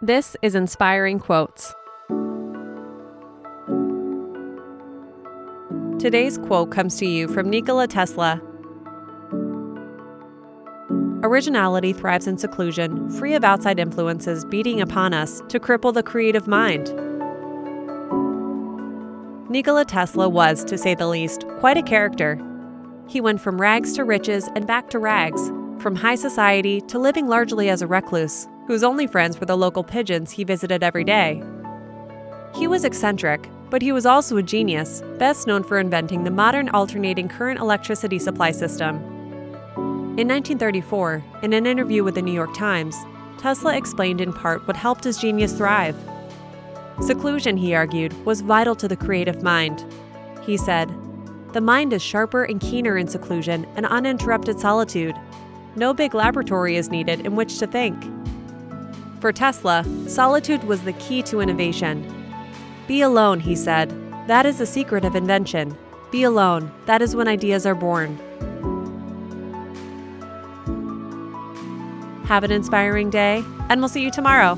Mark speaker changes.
Speaker 1: This is Inspiring Quotes. Today's quote comes to you from Nikola Tesla. Originality thrives in seclusion, free of outside influences beating upon us to cripple the creative mind. Nikola Tesla was, to say the least, quite a character. He went from rags to riches and back to rags, from high society to living largely as a recluse, whose only friends were the local pigeons he visited every day. He was eccentric, but he was also a genius, best known for inventing the modern alternating current electricity supply system. In 1934, in an interview with the New York Times, Tesla explained in part what helped his genius thrive. Seclusion, he argued, was vital to the creative mind. He said, The mind is sharper and keener in seclusion and uninterrupted solitude. No big laboratory is needed in which to think. For Tesla, solitude was the key to innovation. Be alone, he said. That is the secret of invention. Be alone. That is when ideas are born. Have an inspiring day, and we'll see you tomorrow.